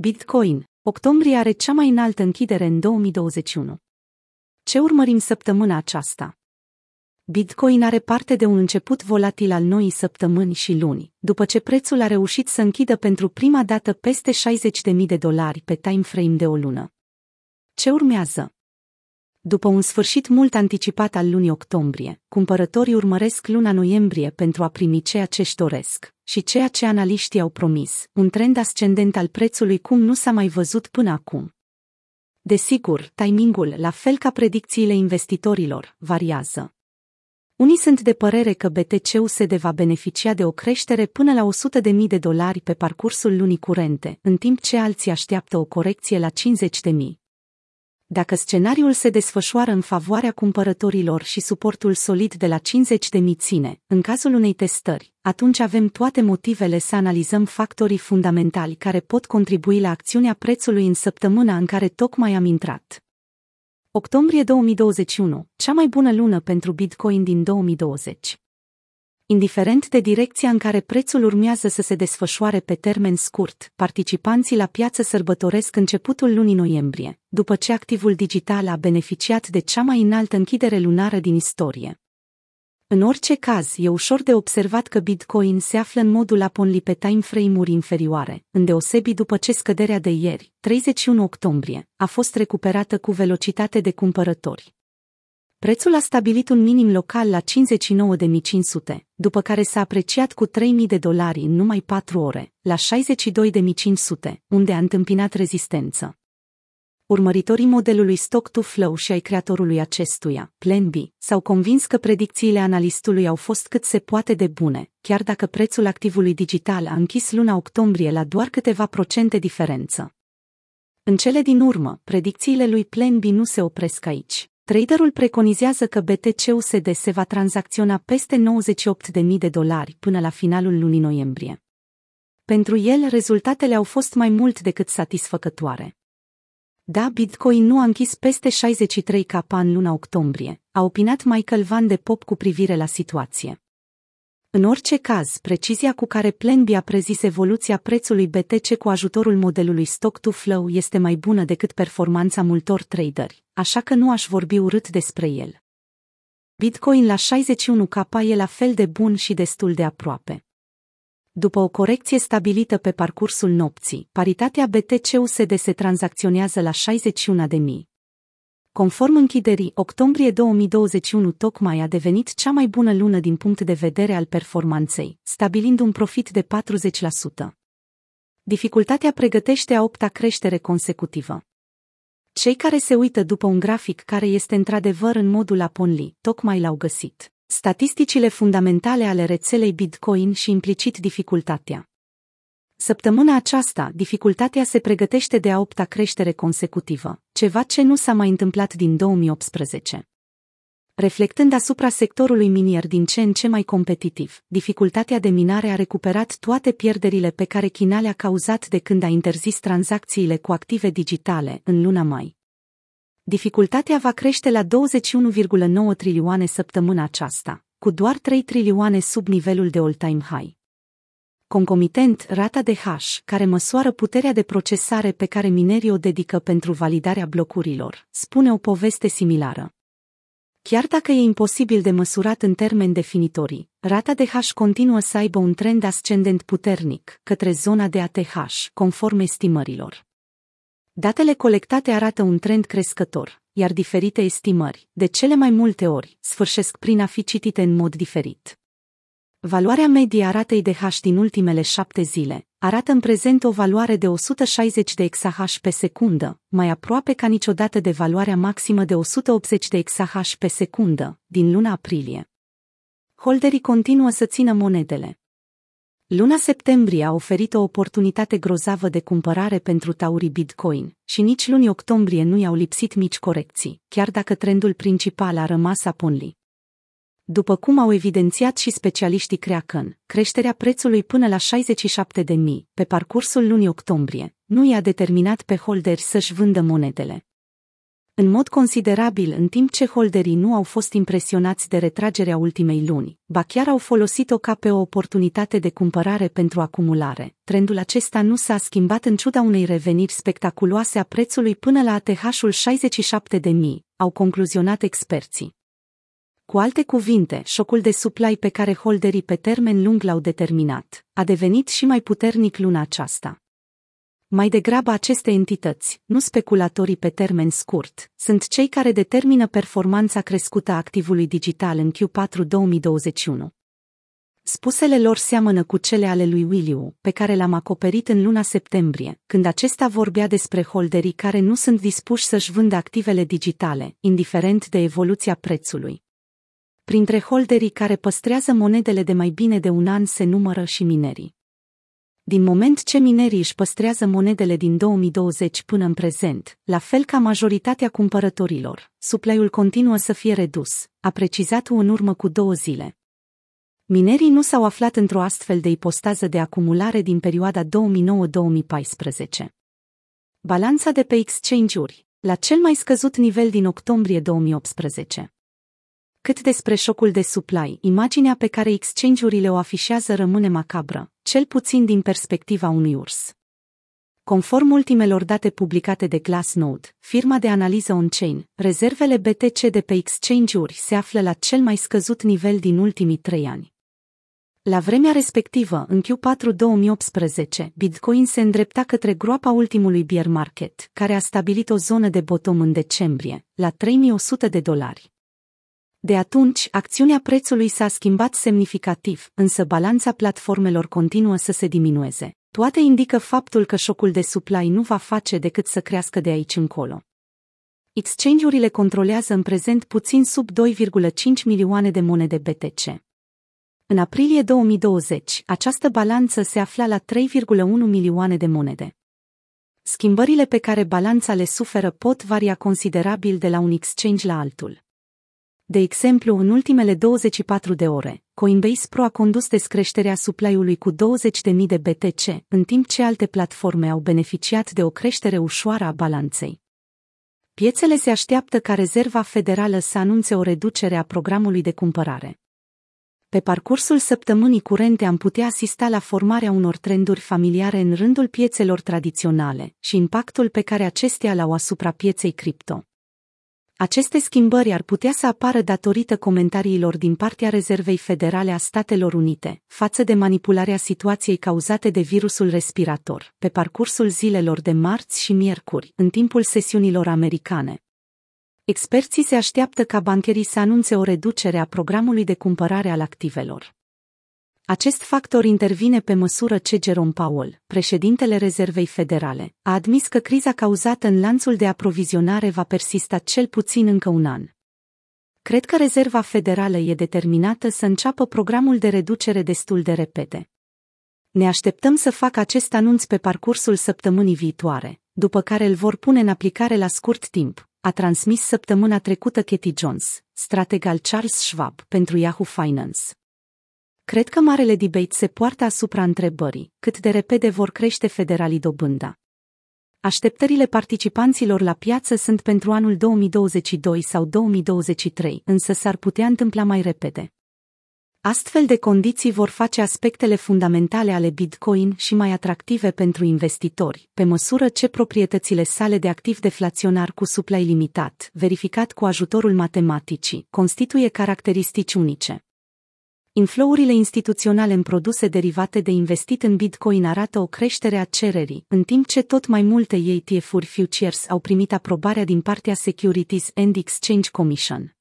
Bitcoin. Octombrie are cea mai înaltă închidere în 2021. Ce urmărim săptămâna aceasta? Bitcoin are parte de un început volatil al noii săptămâni și luni, după ce prețul a reușit să închidă pentru prima dată peste 60.000 de dolari pe time frame de o lună. Ce urmează? După un sfârșit mult anticipat al lunii octombrie, cumpărătorii urmăresc luna noiembrie pentru a primi ceea ce își doresc și ceea ce analiștii au promis, un trend ascendent al prețului cum nu s-a mai văzut până acum. Desigur, timingul, la fel ca predicțiile investitorilor, variază. Unii sunt de părere că BTC-USD va beneficia de o creștere până la 100.000 de dolari pe parcursul lunii curente, în timp ce alții așteaptă o corecție la 50.000. Dacă scenariul se desfășoară în favoarea cumpărătorilor și suportul solid de la 50 de mii ține, în cazul unei testări, atunci avem toate motivele să analizăm factorii fundamentali care pot contribui la acțiunea prețului în săptămâna în care tocmai am intrat. Octombrie 2021, cea mai bună lună pentru Bitcoin din 2020 indiferent de direcția în care prețul urmează să se desfășoare pe termen scurt, participanții la piață sărbătoresc începutul lunii noiembrie, după ce activul digital a beneficiat de cea mai înaltă închidere lunară din istorie. În orice caz, e ușor de observat că Bitcoin se află în modul aponli pe time frame-uri inferioare, îndeosebi după ce scăderea de ieri, 31 octombrie, a fost recuperată cu velocitate de cumpărători. Prețul a stabilit un minim local la 59.500, după care s-a apreciat cu 3.000 de dolari în numai 4 ore, la 62.500, unde a întâmpinat rezistență. Urmăritorii modelului Stock to Flow și ai creatorului acestuia, Plan B, s-au convins că predicțiile analistului au fost cât se poate de bune, chiar dacă prețul activului digital a închis luna octombrie la doar câteva procente diferență. În cele din urmă, predicțiile lui Plan B nu se opresc aici. Traderul preconizează că BTC-USD se va tranzacționa peste 98.000 de dolari până la finalul lunii noiembrie. Pentru el, rezultatele au fost mai mult decât satisfăcătoare. Da, Bitcoin nu a închis peste 63k în luna octombrie, a opinat Michael Van de Pop cu privire la situație. În orice caz, precizia cu care Plan a prezis evoluția prețului BTC cu ajutorul modelului Stock to Flow este mai bună decât performanța multor traderi, așa că nu aș vorbi urât despre el. Bitcoin la 61K e la fel de bun și destul de aproape. După o corecție stabilită pe parcursul nopții, paritatea BTC-USD se tranzacționează la 61.000. Conform închiderii, octombrie 2021 tocmai a devenit cea mai bună lună din punct de vedere al performanței, stabilind un profit de 40%. Dificultatea pregătește a opta creștere consecutivă. Cei care se uită după un grafic care este într-adevăr în modul Aponli, tocmai l-au găsit. Statisticile fundamentale ale rețelei Bitcoin și implicit dificultatea. Săptămâna aceasta, dificultatea se pregătește de a opta creștere consecutivă, ceva ce nu s-a mai întâmplat din 2018. Reflectând asupra sectorului minier din ce în ce mai competitiv, dificultatea de minare a recuperat toate pierderile pe care China le-a cauzat de când a interzis tranzacțiile cu active digitale în luna mai. Dificultatea va crește la 21,9 trilioane săptămâna aceasta, cu doar 3 trilioane sub nivelul de all-time high. Concomitent, rata de hash, care măsoară puterea de procesare pe care minerii o dedică pentru validarea blocurilor, spune o poveste similară. Chiar dacă e imposibil de măsurat în termeni definitorii, rata de hash continuă să aibă un trend ascendent puternic către zona de ATH, conform estimărilor. Datele colectate arată un trend crescător, iar diferite estimări, de cele mai multe ori, sfârșesc prin a fi citite în mod diferit. Valoarea medie a ratei de hash din ultimele șapte zile arată în prezent o valoare de 160 de exahash pe secundă, mai aproape ca niciodată de valoarea maximă de 180 de exahash pe secundă, din luna aprilie. Holderii continuă să țină monedele. Luna septembrie a oferit o oportunitate grozavă de cumpărare pentru taurii Bitcoin și nici luni octombrie nu i-au lipsit mici corecții, chiar dacă trendul principal a rămas aponli. După cum au evidențiat și specialiștii Creacăn, creșterea prețului până la 67 de mii pe parcursul lunii octombrie nu i-a determinat pe holderi să-și vândă monedele. în mod considerabil în timp ce holderii nu au fost impresionați de retragerea ultimei luni, ba chiar au folosit-o ca pe o oportunitate de cumpărare pentru acumulare. Trendul acesta nu s-a schimbat în ciuda unei reveniri spectaculoase a prețului până la ATH-ul 67 de mii, au concluzionat experții. Cu alte cuvinte, șocul de supply pe care holderii pe termen lung l-au determinat, a devenit și mai puternic luna aceasta. Mai degrabă aceste entități, nu speculatorii pe termen scurt, sunt cei care determină performanța crescută a activului digital în Q4 2021. Spusele lor seamănă cu cele ale lui Williu, pe care l-am acoperit în luna septembrie, când acesta vorbea despre holderii care nu sunt dispuși să-și vândă activele digitale, indiferent de evoluția prețului. Printre holderii care păstrează monedele de mai bine de un an se numără și minerii. Din moment ce minerii își păstrează monedele din 2020 până în prezent, la fel ca majoritatea cumpărătorilor, suplaiul continuă să fie redus, a precizat în urmă cu două zile. Minerii nu s-au aflat într-o astfel de ipostază de acumulare din perioada 2009-2014. Balanța de pe exchange-uri, la cel mai scăzut nivel din octombrie 2018. Cât despre șocul de supply, imaginea pe care exchange-urile o afișează rămâne macabră, cel puțin din perspectiva unui urs. Conform ultimelor date publicate de Glassnode, firma de analiză on-chain, rezervele BTC de pe exchange-uri se află la cel mai scăzut nivel din ultimii trei ani. La vremea respectivă, în Q4 2018, Bitcoin se îndrepta către groapa ultimului bear market, care a stabilit o zonă de bottom în decembrie, la 3100 de dolari. De atunci, acțiunea prețului s-a schimbat semnificativ, însă balanța platformelor continuă să se diminueze. Toate indică faptul că șocul de supply nu va face decât să crească de aici încolo. Exchange-urile controlează în prezent puțin sub 2,5 milioane de monede BTC. În aprilie 2020, această balanță se afla la 3,1 milioane de monede. Schimbările pe care balanța le suferă pot varia considerabil de la un exchange la altul. De exemplu, în ultimele 24 de ore, Coinbase Pro a condus descreșterea supply-ului cu 20.000 de BTC, în timp ce alte platforme au beneficiat de o creștere ușoară a balanței. Piețele se așteaptă ca Rezerva Federală să anunțe o reducere a programului de cumpărare. Pe parcursul săptămânii curente am putea asista la formarea unor trenduri familiare în rândul piețelor tradiționale și impactul pe care acestea l-au asupra pieței cripto. Aceste schimbări ar putea să apară datorită comentariilor din partea Rezervei Federale a Statelor Unite, față de manipularea situației cauzate de virusul respirator, pe parcursul zilelor de marți și miercuri, în timpul sesiunilor americane. Experții se așteaptă ca bancherii să anunțe o reducere a programului de cumpărare al activelor. Acest factor intervine pe măsură ce Jerome Powell, președintele Rezervei Federale, a admis că criza cauzată în lanțul de aprovizionare va persista cel puțin încă un an. Cred că Rezerva Federală e determinată să înceapă programul de reducere destul de repede. Ne așteptăm să facă acest anunț pe parcursul săptămânii viitoare, după care îl vor pune în aplicare la scurt timp, a transmis săptămâna trecută Katie Jones, strateg al Charles Schwab pentru Yahoo Finance. Cred că marele debate se poartă asupra întrebării, cât de repede vor crește federalii dobânda. Așteptările participanților la piață sunt pentru anul 2022 sau 2023, însă s-ar putea întâmpla mai repede. Astfel de condiții vor face aspectele fundamentale ale Bitcoin și mai atractive pentru investitori, pe măsură ce proprietățile sale de activ deflaționar cu supply limitat, verificat cu ajutorul matematicii, constituie caracteristici unice. Inflourile instituționale în produse derivate de investit în Bitcoin arată o creștere a cererii, în timp ce tot mai multe ETF-uri futures au primit aprobarea din partea Securities and Exchange Commission.